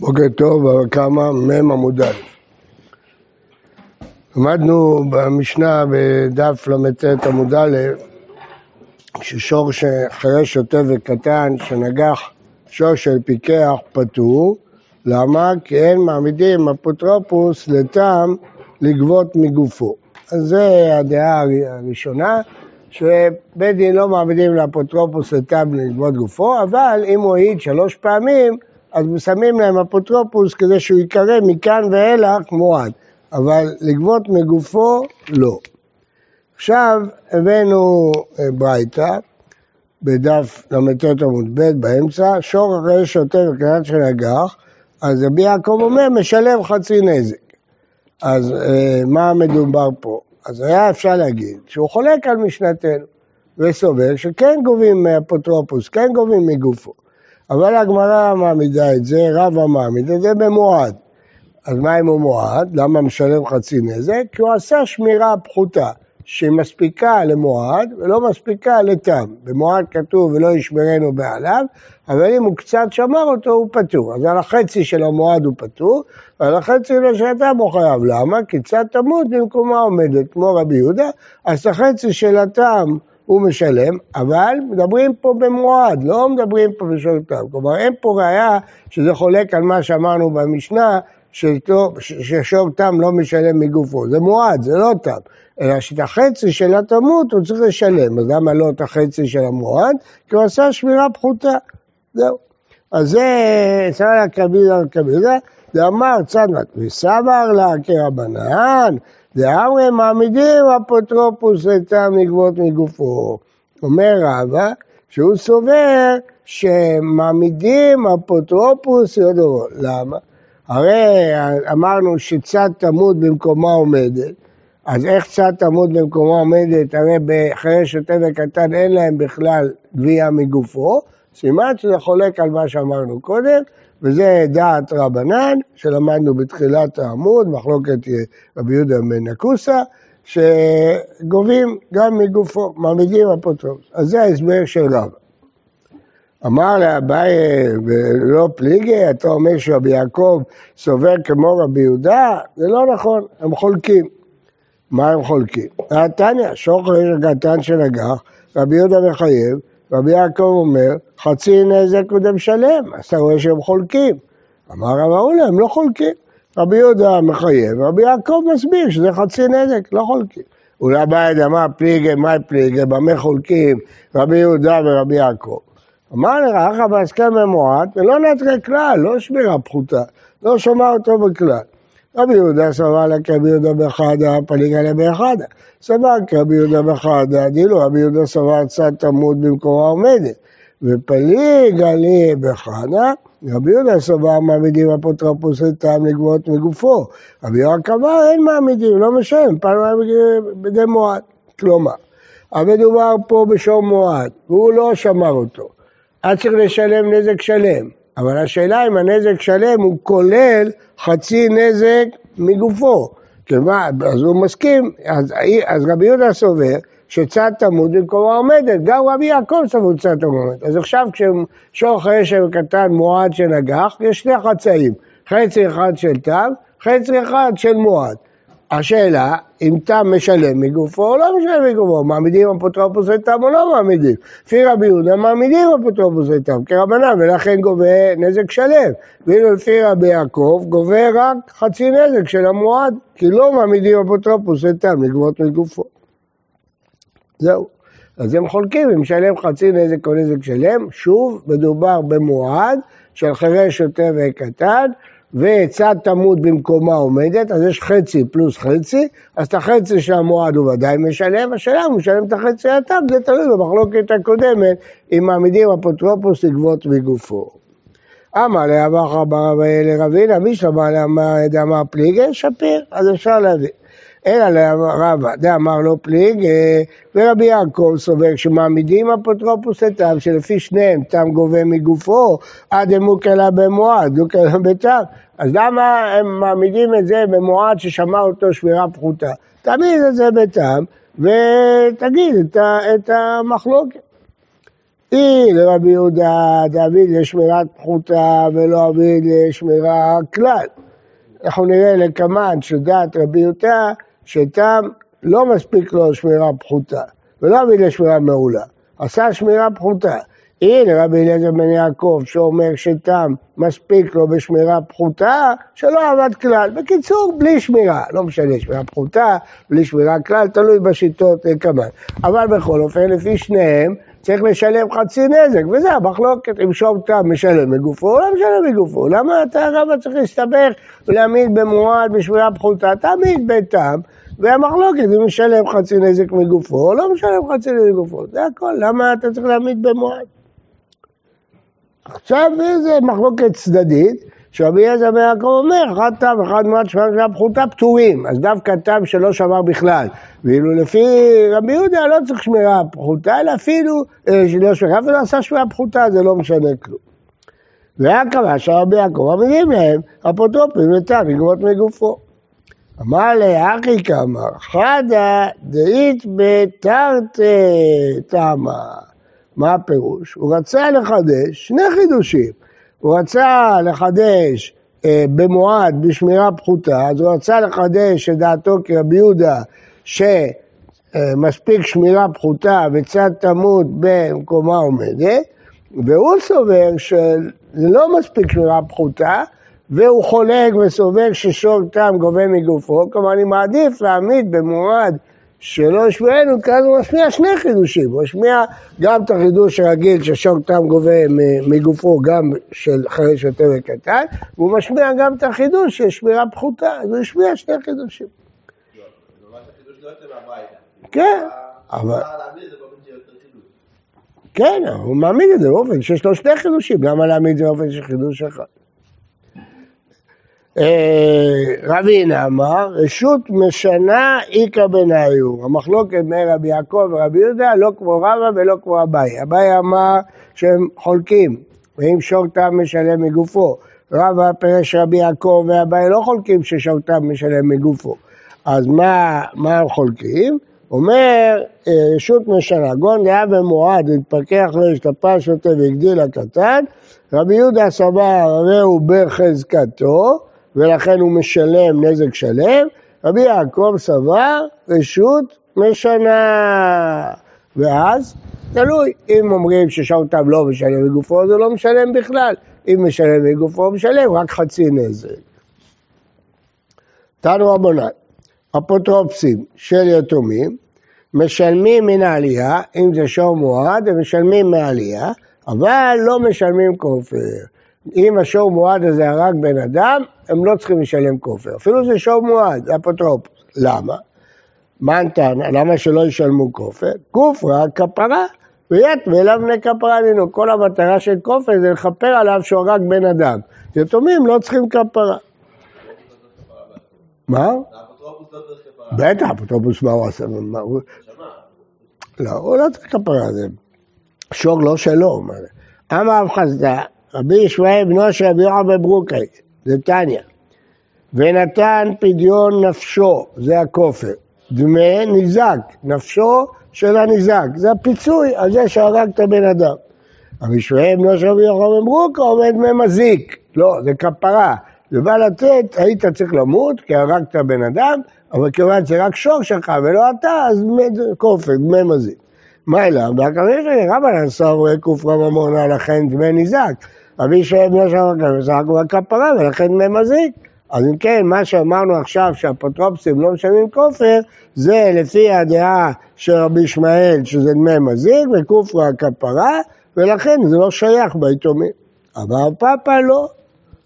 בוקר טוב, כמה מ' עמוד א'. למדנו במשנה בדף ל"ט עמוד א', ששור שחירש שוטה וקטן שנגח שור של פיקח פטור, למה? כי אין מעמידים אפוטרופוס לטעם לגבות מגופו. אז זה הדעה הראשונה, שבית דין לא מעמידים לאפוטרופוס לטעם לגבות גופו, אבל אם הוא העיד שלוש פעמים, אז שמים להם אפוטרופוס כדי שהוא ייקרא מכאן ואילך מועד, אבל לגבות מגופו לא. עכשיו הבאנו אה, ברייתא, בדף ל"ט עמוד ב' באמצע, שור אחרי שוטה וקנת של אג"ח, אז רבי יעקב אומר משלם חצי נזק. אז אה, מה מדובר פה? אז היה אפשר להגיד שהוא חולק על משנתנו וסובר שכן גובים מאפוטרופוס, כן גובים מגופו. אבל הגמרא מעמידה את זה, רבא מעמיד את זה במועד. אז מה אם הוא מועד? למה משלם חצי נזק? כי הוא עשה שמירה פחותה, שהיא מספיקה למועד ולא מספיקה לתם. במועד כתוב ולא ישמרנו בעליו, אבל אם הוא קצת שמר אותו הוא פטור. אז על החצי של המועד הוא פטור, ועל החצי של התם הוא חייב. למה? כי קצת תמות במקומה עומדת, כמו רבי יהודה, אז החצי של התם הוא משלם, אבל מדברים פה במועד, לא מדברים פה בשעות תם. כלומר, אין פה ראייה שזה חולק על מה שאמרנו במשנה, ששור תם לא משלם מגופו. זה מועד, זה לא תם. אלא שאת החצי של התמות הוא צריך לשלם. אז למה לא את החצי של המועד? כי הוא עשה שמירה פחותה. זהו. אז זה סבא קבילה קבילה, ואמר צדמת, וסבר לה כרבנן, דאמרי מעמידים אפוטרופוס לטעם לגבות מגופו. אומר רבא שהוא סובר שמעמידים אפוטרופוס יודו. למה? הרי אמרנו שצד תמות במקומה עומדת, אז איך צד תמות במקומה עומדת? הרי בחיי שוטה וקטן אין להם בכלל גבייה מגופו, סימן שזה חולק על מה שאמרנו קודם, וזה דעת רבנן, שלמדנו בתחילת העמוד, מחלוקת רבי יהודה בן נקוסה, שגובים גם מגופו, מעמידים אפוטרופוס. אז זה ההסבר של רבא. אמר לאביי, ולא פליגי, אתה אומר שרבי יעקב סובר כמו רבי יהודה? זה לא נכון, הם חולקים. מה הם חולקים? תניא, שוחר קטן של אג"ח, רבי יהודה מחייב, רבי יעקב אומר, חצי נזק קודם שלם, אז אתה רואה שהם חולקים. אמר רב אהולה, הם לא חולקים. רבי יהודה מחייב, רבי יעקב מסביר שזה חצי נזק, לא חולקים. אולי בעד אמר פליגי, מה פליגי, במה חולקים רבי יהודה ורבי יעקב. אמר לך, אחא בהסכם ממועט, ולא נתרה כלל, לא שמירה פחותה, לא שומע אותו בכלל. רבי יהודה סבר לה כרבי יהודה בחדה, פליגה לה באחדה. סבר כרבי יהודה בחדה, דילו רבי יהודה סבר צד תמות במקומה עומדת. ופליגה לי בחדה, רבי יהודה סבר מעמידים אפוטרופוס לטעם לגבות מגופו. רבי יהודה קבע אין מעמידים, לא משלם, פעם מעמידים בידי מועד. כלומר, המדובר פה בשור מועד, והוא לא שמר אותו. אז צריך לשלם נזק שלם. אבל השאלה אם הנזק שלם הוא כולל חצי נזק מגופו. כלומר, אז הוא מסכים, אז, אז רבי יהודה סובר שצד תמות במקומה עומדת, גם רבי יעקב סבור צד תמות. אז עכשיו כששור חרשם קטן מועד של אג"ח, יש שני חצאים, חצי אחד של תם, חצי אחד של מועד. השאלה, אם תם משלם מגופו או לא משלם מגופו, מעמידים אפוטרופוס לתם או לא מעמידים. לפי רבי יהודה מעמידים אפוטרופוס לתם כרבנן, ולכן גובה נזק שלם. ואילו לפי רבי יעקב גובה רק חצי נזק של המועד, כי לא מעמידים אפוטרופוס לתם לגבות מגופו. זהו. אז הם חולקים, אם משלם חצי נזק או נזק שלם, שוב, מדובר במועד של חירש שוטה וקטן, וצד תמות במקומה עומדת, אז יש חצי פלוס חצי, אז את החצי של המועד הוא ודאי משלם, השאלה הוא משלם את החצי התם, זה תלוי במחלוקת הקודמת, אם מעמידים אפוטרופוס לגבות מגופו. אמר לאבך ברב לרבינה, מי שמע לאמר פליגי, שפיר, אז אפשר להביא. אלא לרבא, דאמר לו פליג, אה, ורבי יעקב סובר שמעמידים אפוטרופוס לתם, שלפי שניהם תם גובה מגופו, עד אמוקלה במועד, דוקלה בתם. אז למה הם מעמידים את זה במועד ששמע אותו שמירה פחותה? תעמיד את זה בתם, ותגיד את, את המחלוקת. אי לרבי יהודה דוד לשמירת פחותה ולא אביד לשמירה כלל. אנחנו נראה לקמן שדעת רבי יהודה שתם לא מספיק לו שמירה פחותה ולא אביד לשמירה מעולה, עשה שמירה פחותה. הנה רבי אליעזר בן יעקב שאומר שתם מספיק לו בשמירה פחותה, שלא עבד כלל. בקיצור, בלי שמירה, לא משנה, שמירה פחותה, בלי שמירה כלל, תלוי בשיטות אה, כמובן. אבל בכל אופן, לפי שניהם, צריך לשלם חצי נזק, וזה המחלוקת, אם שום תם משלם מגופו, או לא משלם מגופו. למה אתה רבה צריך להסתבך ולהעמיד במועד בשמירה פחותה? תעמיד בתם. והמחלוקת אם משלם חצי נזק מגופו לא משלם חצי נזק מגופו, זה הכל, למה אתה צריך להעמיד במועד? עכשיו זה מחלוקת צדדית, שרבי אליעזר בן יעקב אומר, אחד תם, אחד מועד שמירה שמירה פחותה פטורים, אז דווקא תם שלא שמר בכלל, ואילו לפי רבי יהודה לא צריך שמירה פחותה, אלא אפילו אה, שלא שמירה, אפילו עשה שמירה פחותה, זה לא משנה כלום. והיה קבע שרבי יעקב עמידים להם, אפוטרופים לתם לגבות מגופו. אמר לאחי כאמר, חדא דאית בתרתי תמה. מה הפירוש? הוא רצה לחדש שני חידושים. הוא רצה לחדש אה, במועד בשמירה פחותה, אז הוא רצה לחדש את דעתו כרבי יהודה שמספיק שמירה פחותה וצד תמות במקומה עומדת, והוא סובר שזה לא מספיק שמירה פחותה, והוא חולק וסובר ששור תם גובה מגופו, כלומר אני מעדיף להעמיד במועד שלא ישמענו, כי אז הוא משמיע שני חידושים, הוא משמיע גם את החידוש הרגיל ששור תם גובה מגופו גם של חיי שוטה וקטן, והוא משמיע גם את החידוש של שמירה פחותה, אז הוא השמיע שני חידושים. כן, אבל... כן, הוא מעמיד את זה באופן שיש לו שני חידושים, למה להעמיד את זה באופן של חידוש אחד? אה, רבי הנה אמר, רשות משנה איכא בניור. המחלוקת בין רבי יעקב ורבי יהודה לא כמו רבא ולא כמו אביי. אביי אמר שהם חולקים, ואם שור תם משלם מגופו. רבא פירש רבי יעקב ואביי לא חולקים ששור תם משלם מגופו. אז מה, מה הם חולקים? אומר אה, רשות משנה, גון דעה במועד, התפכח לו, השתפר שוטה והגדיל הקטן, רבי יהודה סבר הרי הוא בחזקתו, ולכן הוא משלם נזק שלם, רבי יעקב סבר רשות משנה. ואז, תלוי, אם אומרים ששרתם לא משלם מגופו, זה לא משלם בכלל. אם משלם מגופו, הוא משלם רק חצי נזק. תנו רבנן, אפוטרופסים של יתומים, משלמים מן העלייה, אם זה שור מועד, הם משלמים מהעלייה, אבל לא משלמים כופר. אם השור מועד הזה הרג בן אדם, הם לא צריכים לשלם כופר. אפילו זה שור מועד, זה אפוטרופוס. למה? מה נתן? למה שלא ישלמו כופר? כופרה כפרה, ויתווה אליו בני כפרה עלינו. כל המטרה של כופר זה לכפר עליו שהוא הרג בן אדם. יתומים לא צריכים כפרה. מה? בטח, אפוטרופוס מה הוא עשה? לא, הוא לא צריך כפרה, שור לא שלו. אמר אב חסדה, רבי ישמעאל בנו של רבי יוחנן בברוקאי, זה טניה, ונתן פדיון נפשו, זה הכופר, דמי ניזק, נפשו של הניזק, זה הפיצוי על זה שהרג את הבן אדם. רבי ישמעאל בנו של רבי יוחנן בברוקאי עומד דמי מזיק, לא, זה כפרה, זה בא לתת, היית צריך למות כי הרגת בן אדם, אבל כיוון שזה רק שור שלך ולא אתה, אז כופר, דמי מזיק. מה אליו? והקרירי רבא נסע רואה כופרה ממונה לכן דמי ניזק. רבי ישראל בנו שם ניזק הוא הכפרה ולכן דמי מזיק. אז אם כן, מה שאמרנו עכשיו שהאפוטרופסים לא משלמים כופר, זה לפי הדעה של רבי ישמעאל שזה דמי מזיק וכופרה הכפרה, ולכן זה לא שייך ביתומים. אבל פאפה לא.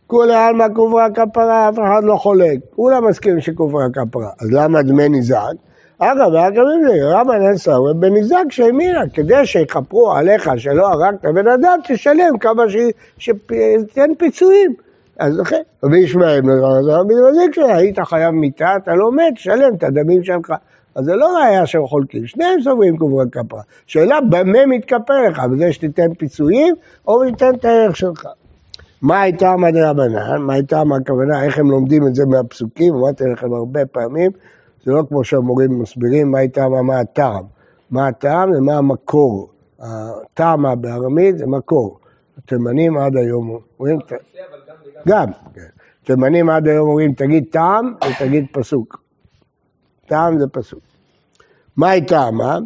כולי עלמא כופרה הכפרה, אף אחד לא חולק. כולם מסכימים שכופרה הכפרה. אז למה דמי ניזק? אגב, היה גם אם זה רבנן סאווה בניזק שהאמינה, כדי שיכפרו עליך שלא הרגת בן אדם, תשלם כמה שתיתן פיצויים. אז לכן, רבי ישמעאל, רבי מזיק שלה, היית חייב מיתה, אתה לא מת, תשלם את הדמים שלך. אז זה לא ראייה שהם חולקים, שניהם סוברים קברי כפרה. שאלה, במה מתכפר לך? בזה שתיתן פיצויים, או שתיתן את הערך שלך? מה הייתה מדרבנן? מה הייתה הכוונה? איך הם לומדים את זה מהפסוקים? אמרתי לכם הרבה פעמים. זה לא כמו שהמורים מסבירים מה הייתה, מה הטעם. מה הטעם ומה המקור. הטעמה בארמית זה מקור. התימנים עד היום אומרים... גם, כן. תימנים עד היום אומרים תגיד טעם ותגיד פסוק. טעם זה פסוק. מהי טעמה?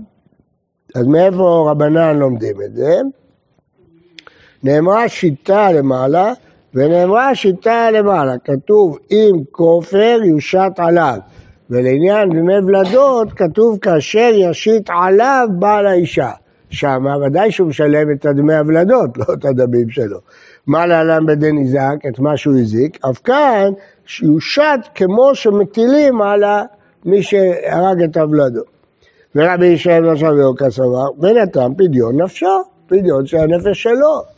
אז מאיפה רבנן לומדים את זה? נאמרה שיטה למעלה ונאמרה שיטה למעלה. כתוב אם כופר יושת עליו. ולעניין דמי ולדות כתוב כאשר ישית עליו בעל האישה. שמה ודאי שהוא משלם את הדמי הוולדות, לא את הדמים שלו. מה להלן בדין נזעק? את מה שהוא הזיק, אף כאן שיושת כמו שמטילים על מי שהרג את הוולדות. ורבי ישראל עכשיו יוקה סבר, ונתן פדיון נפשו, פדיון של הנפש שלו.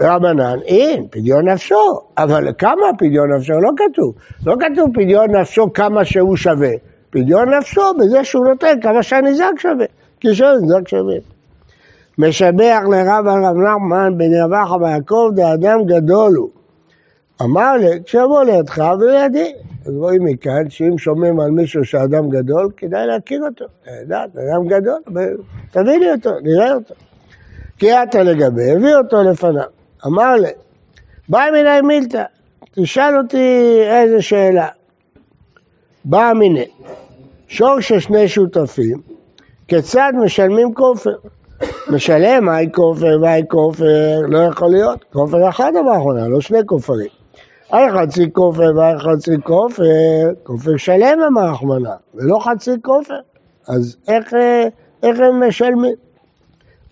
רבנן, אין, פדיון נפשו, אבל כמה פדיון נפשו? לא כתוב. לא כתוב פדיון נפשו כמה שהוא שווה. פדיון נפשו בזה שהוא נותן כמה שהנזק שווה. כי שהנזק שווה. משבח לרב הרב נחמן בן רבחה ויעקב דאדם גדול הוא. אמר לי, כשיבוא לידך ולידי. אז רואים מכאן שאם שומעים על מישהו שאדם גדול, כדאי להכיר אותו. לדעת, אדם גדול, תביא לי אותו, נראה אותו. כי אתה לגבי, הביא אותו לפניו. אמר לי, בא מיני מילתא, תשאל אותי איזה שאלה. בא מיני, שור של שני שותפים, כיצד משלמים כופר? משלם מהי כופר והי כופר, לא יכול להיות. כופר אחד באחרונה, לא שני כופרים. היי חצי כופר והי חצי כופר, כופר שלם אמר המרחמנה, ולא חצי כופר. אז איך, איך הם משלמים?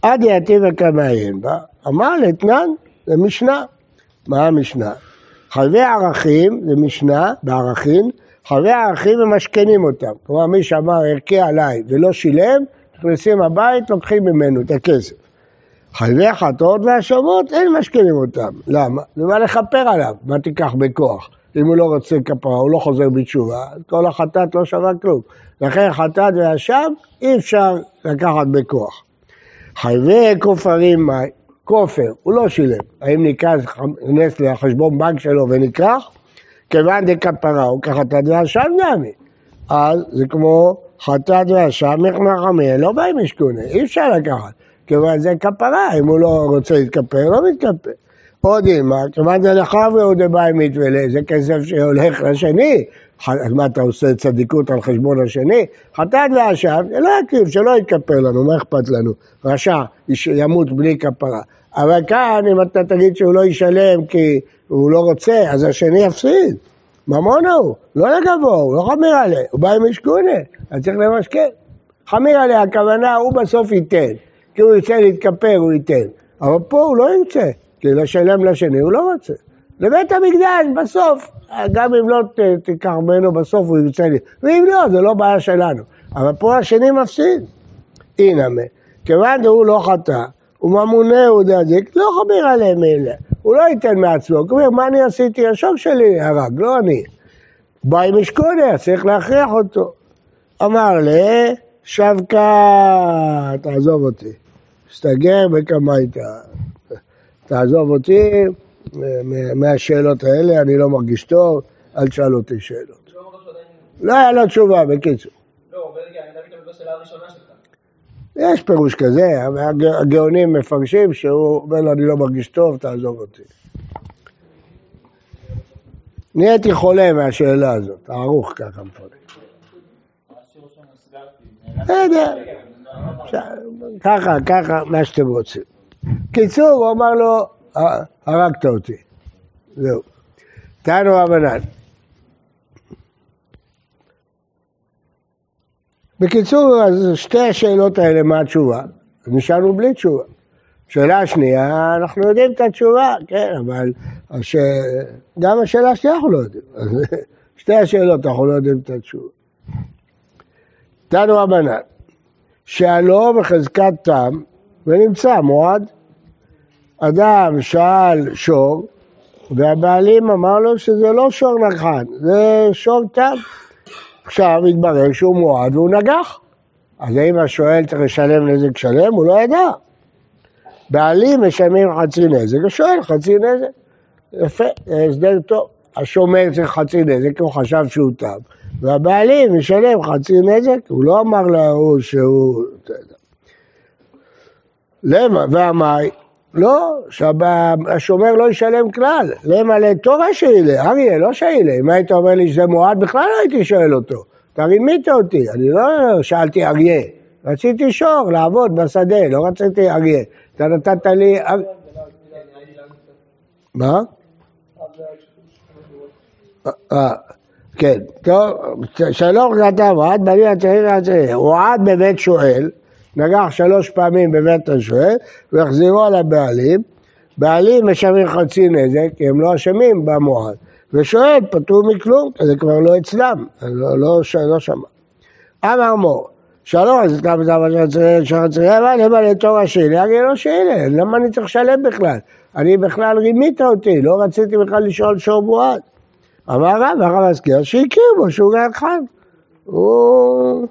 עד יעתי וכמעיין בה, אמר לתנן, זה משנה. מה המשנה? חלבי ערכים זה משנה בערכים, חלבי ערכים ממשכנים אותם. כלומר מי שאמר ערכי עליי ולא שילם, נכנסים הבית, לוקחים ממנו את הכסף. חלבי החטאות והשומות, אין משכנים אותם. למה? זה בא לכפר עליו, מה תיקח בכוח? אם הוא לא רוצה כפרה, הוא לא חוזר בתשובה, כל החטאת לא שווה כלום. לכן חטאת והשם אי אפשר לקחת בכוח. חייבי כופרים מים, כופר, הוא לא שילם. האם ניכנס לחשבון בנק שלו ונכרך? כיוון דכפרה הוא כחטאת והשם נעמי. אז זה כמו חטאת ואשם מחמחמיה, לא באים משכונה, אי אפשר לקחת. כיוון זה כפרה, אם הוא לא רוצה להתכפר, לא מתכפר. עוד אימה, כיוון זה לחברי הוא דבאי מתווה, זה כסף שהולך לשני. אז מה אתה עושה צדיקות על חשבון השני? חטאת זה לא יקריב, שלא יתכפר לנו, מה אכפת לנו? רשע ימות בלי כפרה. אבל כאן, אם אתה תגיד שהוא לא ישלם כי הוא לא רוצה, אז השני יפסיד. ממון הוא, לא לגבוה, הוא לא חמיר עליה, הוא בא עם משכונה, אז צריך למשכן. חמיר עליה, הכוונה, הוא בסוף ייתן. כי הוא ירצה להתכפר, הוא ייתן. אבל פה הוא לא ירצה, כי לשלם לשני הוא לא רוצה. לבית המקדש, בסוף, גם אם לא תיקח ממנו, בסוף הוא ירצה לי. ואם לא, זה לא בעיה שלנו. אבל פה השני מפסיד. הנה, כיוון שהוא לא חטא, הוא ממונה, הוא דזיק, לא חמיר עליהם אלה. הוא לא ייתן מעצמו, אומר, מה אני עשיתי? השוק שלי הרג, לא אני. בא עם משכונה, צריך להכריח אותו. אמר לי, שבקה, תעזוב אותי. תסתגר בקמייתא. תעזוב אותי מהשאלות האלה, אני לא מרגיש טוב, אל תשאל אותי שאלות. לא היה לו תשובה, בקיצור. לא, יש פירוש כזה, הגאונים מפרשים שהוא אומר לו, אני לא מרגיש טוב, תעזוב אותי. נהייתי חולה מהשאלה הזאת, ערוך ככה מפרש. בסדר, ככה, ככה, מה שאתם רוצים. קיצור, הוא אמר לו, הרגת אותי. זהו. תנו רבנן. בקיצור, אז שתי השאלות האלה, מה התשובה? נשארנו בלי תשובה. שאלה שנייה, אנחנו יודעים את התשובה, כן, אבל הש... גם השאלה השנייה אנחנו לא יודעים. שתי השאלות, אנחנו לא יודעים את התשובה. תנו רבנן, שאלו בחזקת תם ונמצא מועד. אדם שאל שור, והבעלים אמר לו שזה לא שור נחן, זה שור תם. עכשיו התברר שהוא מועד והוא נגח. אז האם השואל צריך לשלם נזק שלם? הוא לא ידע. בעלים משלמים חצי נזק, השואל חצי נזק. יפה, הסדר טוב. השומר צריך חצי נזק, הוא חשב שהוא תם, והבעלים משלם חצי נזק, הוא לא אמר להוא שהוא... למה? והמאי? לא, שהשומר לא ישלם כלל. למה לתורה שאילה, אריה, לא שאילה. אם היית אומר לי שזה מועד, בכלל לא הייתי שואל אותו. אתה רימית אותי, אני לא שאלתי אריה. רציתי שור, לעבוד בשדה, לא רציתי אריה. אתה נתת לי... מה? אה, כן, טוב, שלום כתב, עד בני הצעיר הצעיר, הוא עד בבית שואל, נגח שלוש פעמים בבית השואל, והחזירו על הבעלים, בעלים משלמים חצי נזק, כי הם לא אשמים במועד, ושואל פטור מכלום, זה כבר לא אצלם, לא, לא, לא שמע. אמר מור, שלום, אז אתה בדבר שחצרי, אבל למה לתורה שלי? הרי לא שלי, למה אני צריך לשלם בכלל? אני בכלל רימית אותי, לא רציתי בכלל לשאול שור מועד. אמר רב, הרב הזכיר שהכיר בו שהוא נגחן. הוא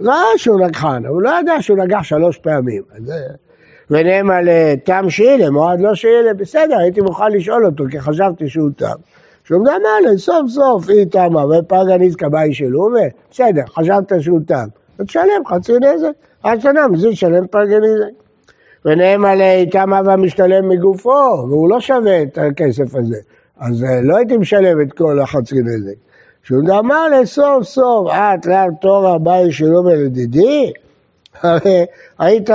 ראה שהוא נגחן, הוא לא ידע שהוא נגח שלוש פעמים. ונאמר לתם שאילה, מועד לא שאילה, בסדר, הייתי מוכן לשאול אותו, כי חשבתי שהוא תם. שהוא מדבר סוף סוף היא תמה, ופגה נזקה באי שלו, בסדר, חשבת שהוא תם. תשלם חצי נזק, עד שנה מזה לשלם פגה נזק. ונאמר תמה והמשתלם מגופו, והוא לא שווה את הכסף הזה. אז אה, לא הייתי משלם את כל החצי נזק. שהוא אמר לסוף סוף, את רב תורה באי שלום לדידי, הרי היית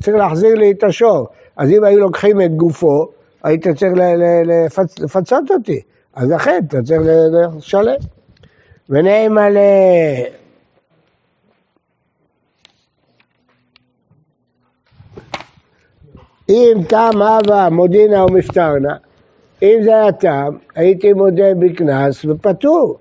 צריך להחזיר לי את השור. אז אם היו לוקחים את גופו, היית צריך לפצ... לפצות אותי. אז לכן אתה צריך לשלם. ונאמר ל... אם תם אבא מודינה ומפטרנה, אם זה היה תם, הייתי מודה בקנס ופטור.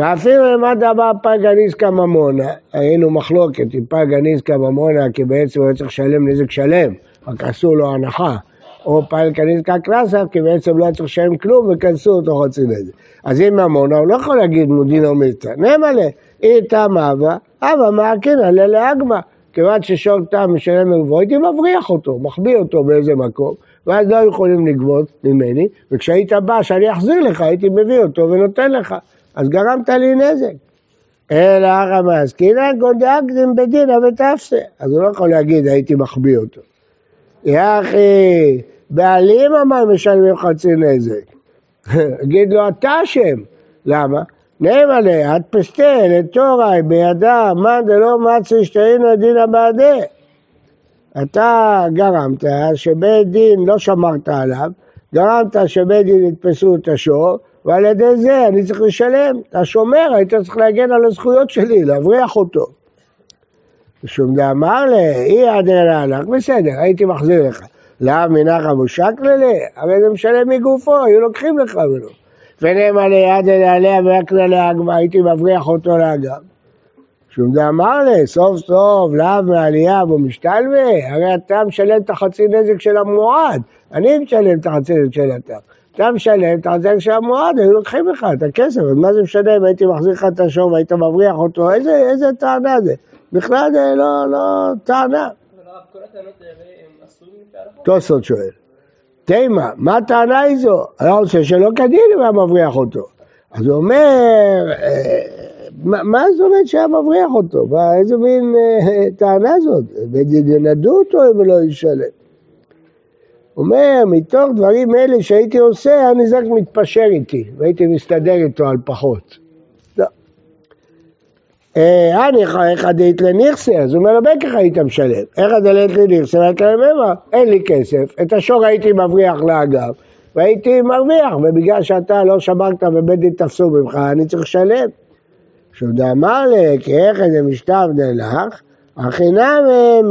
ואפילו אם עד הבא פגה ניסקה ממונה, היינו מחלוקת אם פגה ניסקה ממונה, כי בעצם הוא היה צריך לשלם נזק שלם, רק עשו לו הנחה. או פגה ניסקה קלאסה, כי בעצם לא צריך לשלם כלום וכנסו אותו חצי נזק. אז אם ממונה, הוא לא יכול להגיד מודין או מיתא. נאמר לה, אי תם אבא, מעקינא ללאגמא. כיוון ששור תם משלם מגבו, הייתי מבריח אותו, מחביא אותו באיזה מקום. ואז לא יכולים לגבות ממני, וכשהיית בא שאני אחזיר לך, הייתי מביא אותו ונותן לך. אז גרמת לי נזק. אלא הרמז, כי הנה גודאקדים בדינא ותפסה. אז הוא לא יכול להגיד, הייתי מחביא אותו. יחי, בעלים אמר משלמים חצי נזק. אגיד לו, אתה אשם. למה? נאמר לה, את פסטה לתוראי בידה, מאן דלא מצי שתהינו דינא בעדי. אתה גרמת שבית דין לא שמרת עליו, גרמת שבית דין יתפסו את השור, ועל ידי זה אני צריך לשלם. אתה שומר, היית צריך להגן על הזכויות שלי, להבריח אותו. שום דאמר לה, אי עדנה לך, בסדר, הייתי מחזיר לך. לאו מנח המושק ללה, הרי זה משלם מגופו, היו לוקחים לך ממנו. ונאמר ליד אלה עליה ויקנה להגמה, הייתי מבריח אותו לאגם. שום דאמר לי, סוף סוף לאו מעלייה ומשתלווה, הרי אתה משלם את החצי נזק של המועד, אני משלם את החצי נזק של התם. אתה משלם את החצי נזק של המועד, היו לוקחים לך את הכסף, אז מה זה משנה אם הייתי מחזיר לך את השור והיית מבריח אותו, איזה, איזה טענה זה? בכלל זה לא, לא טענה. תוספות שואל, תימה, מה הטענה איזו? היה רוצה שלא כדין אם היה מבריח אותו. אז הוא אומר, אה, מה זאת אומרת שהיה מבריח אותו? איזה מין אה, טענה זאת? ינדו אותו אם לא ישלם. אומר, מתוך דברים אלה שהייתי עושה, הנזק מתפשר איתי, והייתי מסתדר איתו על פחות. לא. אה, אני איך דאית לניכסה, אז הוא אומר לו, בטח היית משלם. איך דלית לניכסה, ואתה אומר, אין לי כסף, את השור הייתי מבריח לאגף, והייתי מרוויח, ובגלל שאתה לא שמרת ובית דין תפסו ממך, אני צריך לשלם. שהוא דאמר לי, כי איך זה משתב נלך, החינם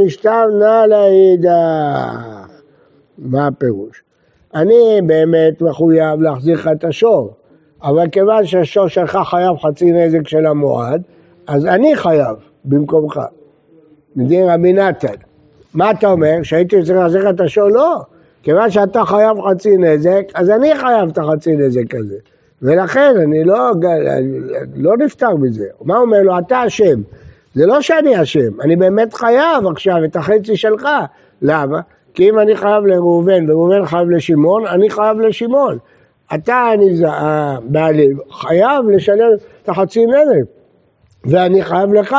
משתב נא לאידך. מה הפירוש? אני באמת מחויב להחזיר לך את השור, אבל כיוון שהשור שלך חייב חצי נזק של המועד, אז אני חייב במקומך. מדין רבי נתן. מה אתה אומר? שהייתי צריך להחזיר לך את השור? לא. כיוון שאתה חייב חצי נזק, אז אני חייב את החצי נזק הזה. ולכן אני לא, לא נפטר מזה. מה אומר לו? אתה אשם. זה לא שאני אשם, אני באמת חייב עכשיו את החצי שלך. למה? כי אם אני חייב לראובן וראובן חייב לשמעון, אני חייב לשמעון. אתה, הבעלים, חייב לשלם את החצי נזק, ואני חייב לך.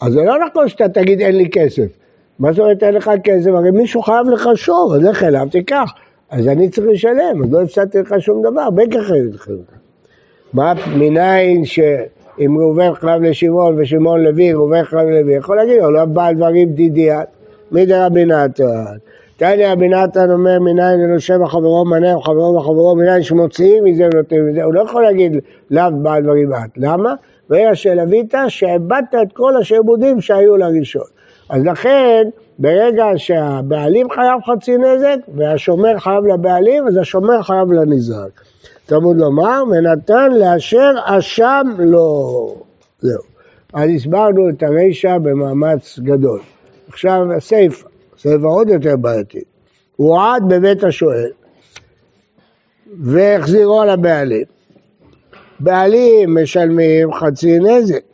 אז זה לא נכון שאתה תגיד אין לי כסף. מה זאת אומרת אין לך כסף? הרי מישהו חייב לך שור, אז לך אליו, תיקח. אז אני צריך לשלם, אז לא הפסדתי לך שום דבר, ככה לך. מה מניין שאם ראובן חייב לשמעון ושמעון לוי, ראובן חייב ללוי, יכול להגיד, הוא לא בעל דברים דידיאן, מי דרבי נתן? תניא רבי נתן אומר מניין לנושה בחברו מנה וחברו בחברו מניין שמוציאים מזה ונותנים מזה, הוא לא יכול להגיד לאו בעל דברים את, למה? ברגע שלווית שאיבדת את כל השעבודים שהיו לראשון. אז לכן, ברגע שהבעלים חייב חצי נזק והשומר חייב לבעלים, אז השומר חייב לנזרק. תלמוד לומר, ונתן לאשר אשם לו. זהו. אז הסברנו את הרישא במאמץ גדול. עכשיו הסיפא, סיפא עוד יותר בעייתי. הוא עד בבית השואל והחזירו לבעלים. בעלים משלמים חצי נזק.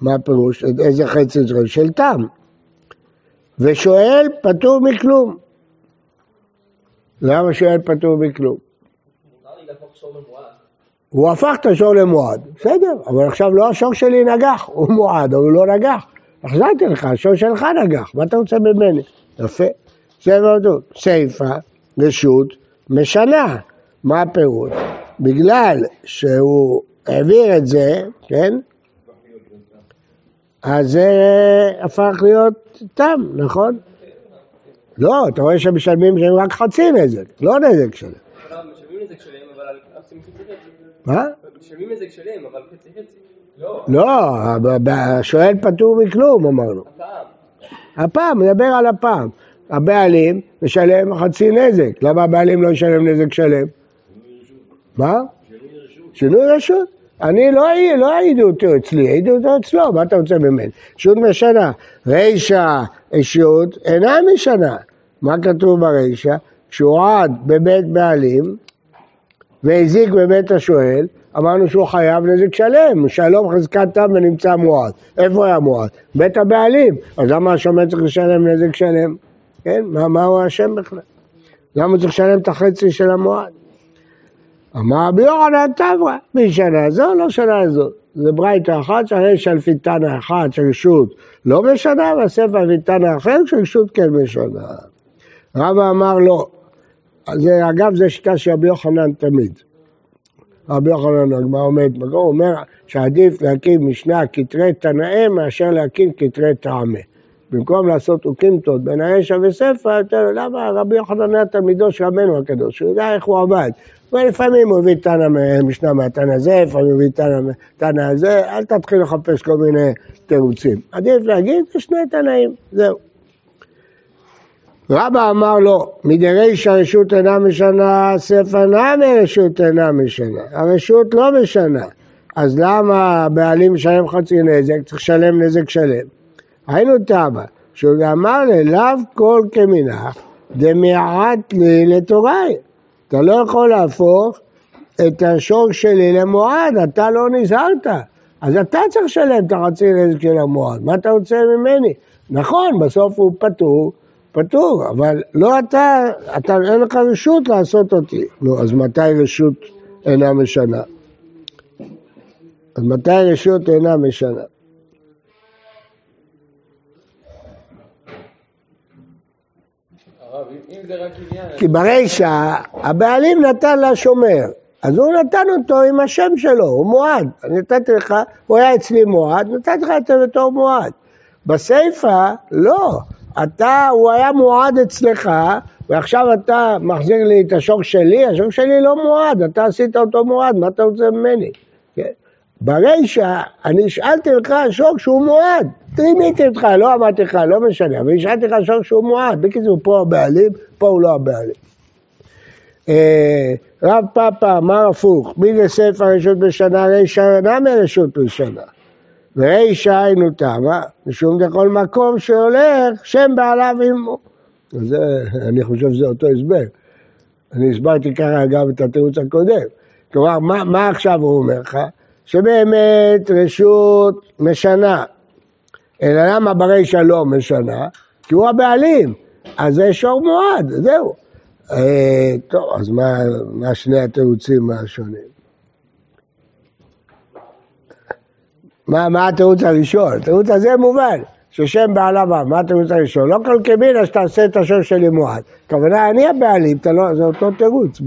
מה הפירוש? איזה חצי זה? של תם. ושואל פטור מכלום. למה שואל פטור מכלום? הוא הפך את השור למועד, בסדר, אבל עכשיו לא השור שלי נגח, הוא מועד, אבל הוא לא נגח. החזרתי לך, השור שלך נגח, מה אתה רוצה ממני? יפה. זה מאוד סיפה, רשות, משנה. מה הפירוט? בגלל שהוא העביר את זה, כן? אז זה הפך להיות תם, נכון? לא, אתה רואה שמשלמים שהם רק חצי נזק, לא נזק שלהם. מה? משלמים נזק שלם, אבל חצי חצי. לא, השואל פטור מכלום, אמרנו. הפעם. מדבר על הפעם. הבעלים משלם חצי נזק. למה הבעלים לא ישלם נזק שלם? מה? שינוי רשות. אני לא, לא העידו אותו אצלי, העידו אותו אצלו, מה אתה רוצה ממני? רשות משנה. רישא אישות אינה משנה. מה כתוב ברישא? כשהוא עד בבית בעלים והזיק בבית השואל, אמרנו שהוא חייב נזק שלם, שלום חזקת תם ונמצא מועד. איפה היה מועד? בית הבעלים. אז למה השומר צריך לשלם נזק שלם? כן, מה, מה הוא אשם בכלל? למה הוא צריך לשלם את החצי של המועד? אמר רבי יוחנן תברא, משנה זו, לא שנה זו. זה ברייתא אחת שהרי שלפיתנא אחת שרשות לא משנה, והספר אלפיתנא אחר שרשות כן משנה. רבא אמר לא. זה, אגב, זו שיטה של רבי יוחנן תמיד. רבי יוחנן הגמרא עומד הוא אומר שעדיף להקים משנה כתרי תנאי מאשר להקים כתרי טעמי. במקום לעשות אוקימתות בין האשע וספר, למה רבי יוחנן היה תלמידו של רבנו הקדוש, הוא יודע איך הוא עבד. ולפעמים הוא הביא תנא משנה מהתנא הזה, לפעמים הוא הביא תנא הזה, אל תתחיל לחפש כל מיני תירוצים. עדיף להגיד, יש שני תנאים, זהו. רבא אמר לו, מדרישא רשות אינה משנה, ספר נמי רשות אינה משנה. הרשות לא משנה. אז למה הבעלים משלם חצי נזק, צריך לשלם נזק שלם? היינו תמה, שהוא אמר לאו כל כמנח, דמיעט לי לתוראי. אתה לא יכול להפוך את השור שלי למועד, אתה לא נזהרת. אז אתה צריך לשלם את החצי נזק של המועד, מה אתה רוצה ממני? נכון, בסוף הוא פטור, פטור, אבל לא אתה, אתה אין לך רשות לעשות אותי. נו, אז מתי רשות אינה משנה? אז מתי רשות אינה משנה? כי ברישא הבעלים נתן לשומר, אז הוא נתן אותו עם השם שלו, הוא מועד. אני נתתי לך, הוא היה אצלי מועד, נתתי לך את זה בתור מועד. בסיפא, לא. אתה, הוא היה מועד אצלך, ועכשיו אתה מחזיר לי את השור שלי, השור שלי לא מועד, אתה עשית אותו מועד, מה אתה רוצה ממני? כן? ברישא, אני השאלתי לך שור שהוא מועד, רימיתי אותך, לא אמרתי לך, לא משנה, אבל השאלתי לך שור שהוא מועד, בקיצור, פה הבעלים, פה הוא לא הבעלים. אה, רב פאפה אמר הפוך, מי זה ספר רשות בשנה, רישא נמי רשות בשנה. ורישא היינו תמה, משום דכל מקום שהולך, שם בעליו עמו. זה, אני חושב שזה אותו הסבר. אני הסברתי ככה גם את התירוץ הקודם. כלומר, מה, מה עכשיו הוא אומר לך? שבאמת רשות משנה. אלא למה ברישא לא משנה? כי הוא הבעלים. אז זה שור מועד, זהו. אה, טוב, אז מה, מה שני התירוצים השונים? מה, מה התירוץ הראשון? התירוץ הזה מובן, ששם בעליו אב, מה רוצים לשאול? לא כל כמינה שתעשה את השם שלי מועד. הכוונה, אני הבעלים, לא, זה אותו תירוץ,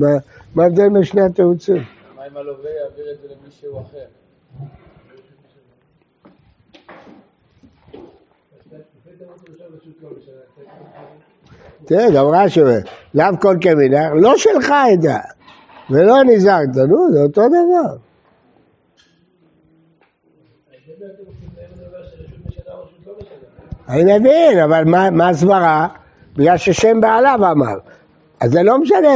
מה ההבדל בין שני התירוצים? מה אם הלווה יעביר את זה למישהו אחר? תראה, גם רש"י אומר, לאו כל כמינה, לא שלך עדה, ולא נזהרת, נו, זה אותו דבר. אני מבין, אבל מה הסברה? בגלל ששם בעליו אמר. אז זה לא משנה,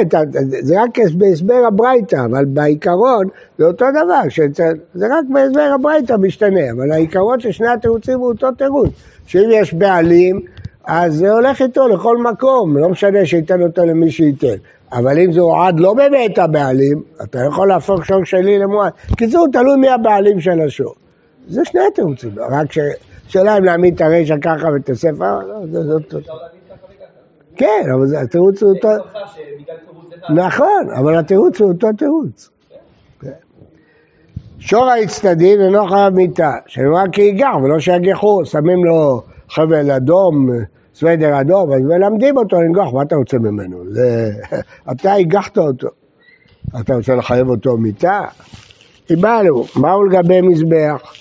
זה רק בהסבר הברייתא, אבל בעיקרון זה אותו דבר, זה רק בהסבר הברייתא משתנה, אבל העיקרון של שני התירוצים הוא אותו תירוץ, שאם יש בעלים, אז זה הולך איתו לכל מקום, לא משנה שייתן אותו למי שייתן. אבל אם זה הועד לא באמת הבעלים, אתה יכול להפוך שור שלי למועד. קיצור, תלוי מי הבעלים של השור. זה שני התירוצים, רק שאלה אם להעמיד את הרשע ככה ואת הספר, לא, זה אותו. כן, אבל התירוץ הוא אותו... נכון, אבל התירוץ הוא אותו תירוץ. שור האצטדין אינו חייב מיתה, שנאמר כי ייגח ולא שיגחו, שמים לו חבל אדום, סוודר אדום, אז מלמדים אותו לנגוח, מה אתה רוצה ממנו? זה... אתה הגחת אותו. אתה רוצה לחייב אותו מיתה? קיבלנו, מהו לגבי מזבח?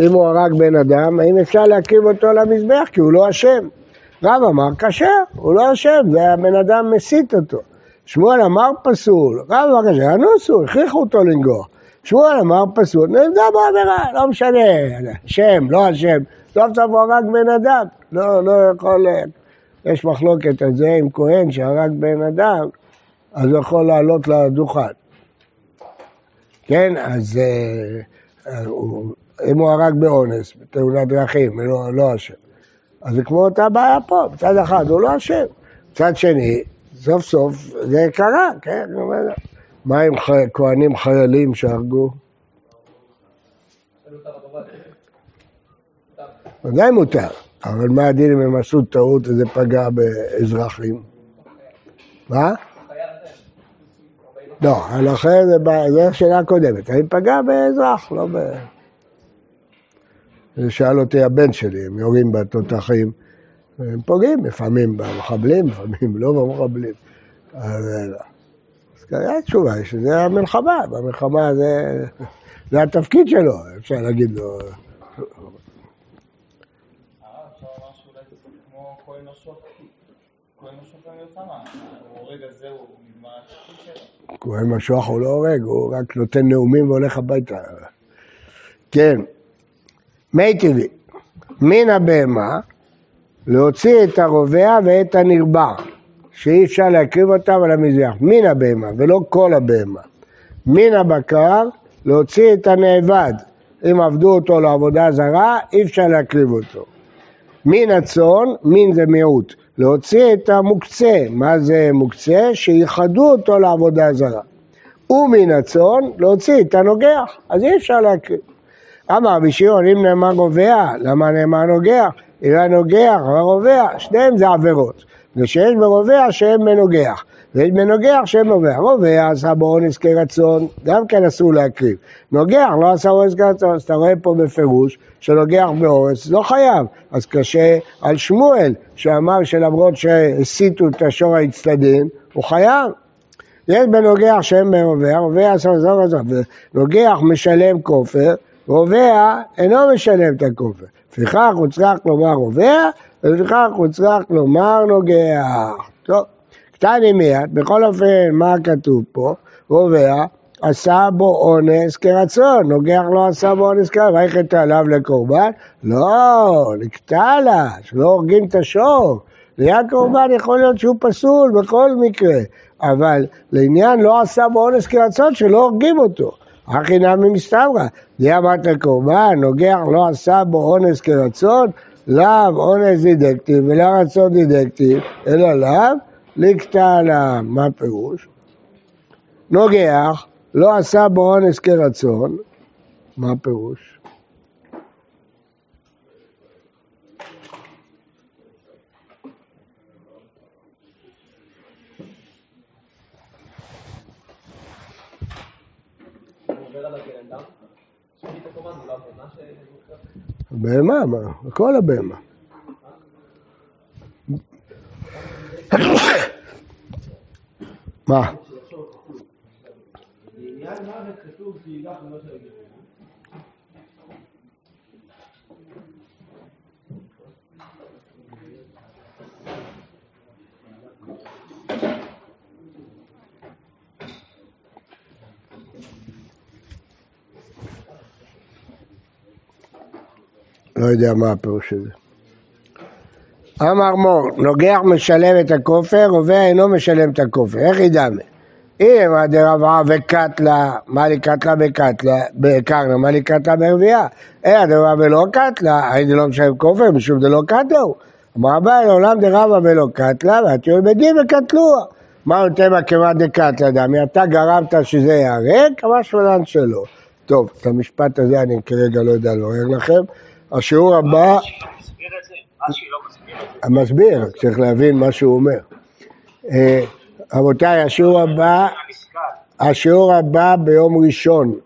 אם הוא הרג בן אדם, האם אפשר להקריב אותו למזבח? כי הוא לא אשם. רב אמר כשר, הוא לא אשם, זה הבן אדם מסית אותו. שמואל אמר פסול, רב אמר כשר, אנוסו, הכריחו אותו לנגוח. שמואל אמר פסול, נעמדה בעבירה, לא משנה, שם, לא השם, סוף סוף הוא הרג בן אדם, לא, לא יכול, יש מחלוקת על זה עם כהן שהרג בן אדם, אז הוא יכול לעלות לדוכן. כן, אז אה, אם הוא הרג באונס, בתאונת דרכים, לא, לא אשם. אז זה כמו אותה בעיה פה, מצד אחד הוא לא אשם, מצד שני, סוף סוף זה קרה, כן? מה עם כהנים חיילים שהרגו? ודאי מותר, אבל מה הדין אם הם עשו טעות וזה פגע באזרחים? מה? לא, על אחר זה שאלה קודמת, האם פגע באזרח, לא ב... שאל אותי הבן שלי, הם יורים בתותחים, הם פוגעים לפעמים במחבלים, לפעמים לא במחבלים. אז כנראה התשובה היא שזה המלחמה, במלחמה זה, זה התפקיד שלו, אפשר להגיד לו. כהן משוח הוא לא הורג, הוא רק נותן נאומים והולך הביתה. כן. מי טבעי, מן הבהמה להוציא את הרובע ואת הנרבע, שאי אפשר להקריב אותם על המזבח, מן הבהמה ולא כל הבהמה. מן הבקר להוציא את הנאבד, אם עבדו אותו לעבודה זרה, אי אפשר להקריב אותו. מן הצאן, מין זה מיעוט, להוציא את המוקצה, מה זה מוקצה? שייחדו אותו לעבודה זרה. ומן הצאן, להוציא את הנוגח, אז אי אפשר להקריב. אמר רבי שמעון, אם נאמר גובע, למה נאמר נוגח? היה נוגח ורובע, שניהם זה עבירות. ושיש ברובע שהם מנוגח, ויש בנוגח שהם נובח. רובע עשה בו אונס כרצון, גם כן אסור להקריב. נוגח לא עשה אונס כרצון, אז אתה רואה פה בפירוש שנוגח באונס לא חייב. אז קשה על שמואל, שאמר שלמרות שהסיתו את השור האצטדין, הוא חייב. יש בנוגח שהם ברובע, רובע עשה זו וזו, ונוגח משלם כופר, רובע אינו משלם את הכופר. לפיכך הוא צריך לומר רובע, ולפיכך הוא צריך לומר נוגע. טוב, קטני מיד, בכל אופן, מה כתוב פה? רובע עשה בו אונס כרצון, נוגח לא עשה בו אונס כרצון, ויחת עליו לקורבן? לא, נקטע לה, שלא הורגים את השור. ליד קורבן יכול להיות שהוא פסול בכל מקרה, אבל לעניין לא עשה בו אונס כרצון, שלא הורגים אותו. הכי נמי מסתברא, די אמרת לקורבן, נוגח לא עשה בו אונס כרצון, לאו אונס דידקטיב ולא רצון דידקטיב, אלא לאו לקטע לה. מה הפירוש? נוגח לא עשה בו אונס כרצון, מה הפירוש? הבהמה, מה? הכל הבהמה. מה? לעניין מוות כתוב שילך ולא תרגל. לא יודע מה הפירוש של זה. אמר מור, נוגח משלם את הכופר, רובה אינו משלם את הכופר. איך ידמה? אם דרבה וקטלה, מה לי קטלה בקטלה, בקרנה, מה לי קטלה ברבייה? אה, דרבה ולא קטלה, זה לא משלם כופר, משום דלא קטלה הוא. אמר הבא, לעולם דרבה ולא קטלה, והטיול בדין וקטלוה. מה נותן בכמעט דקטלה דמי? אתה גרמת שזה ייהרג, אמר שמלן שלא. טוב, את המשפט הזה אני כרגע לא יודע לברר לכם. השיעור הבא... המסביר, צריך להבין מה שהוא אומר. אה, רבותיי, השיעור הבא, השיעור הבא ביום ראשון,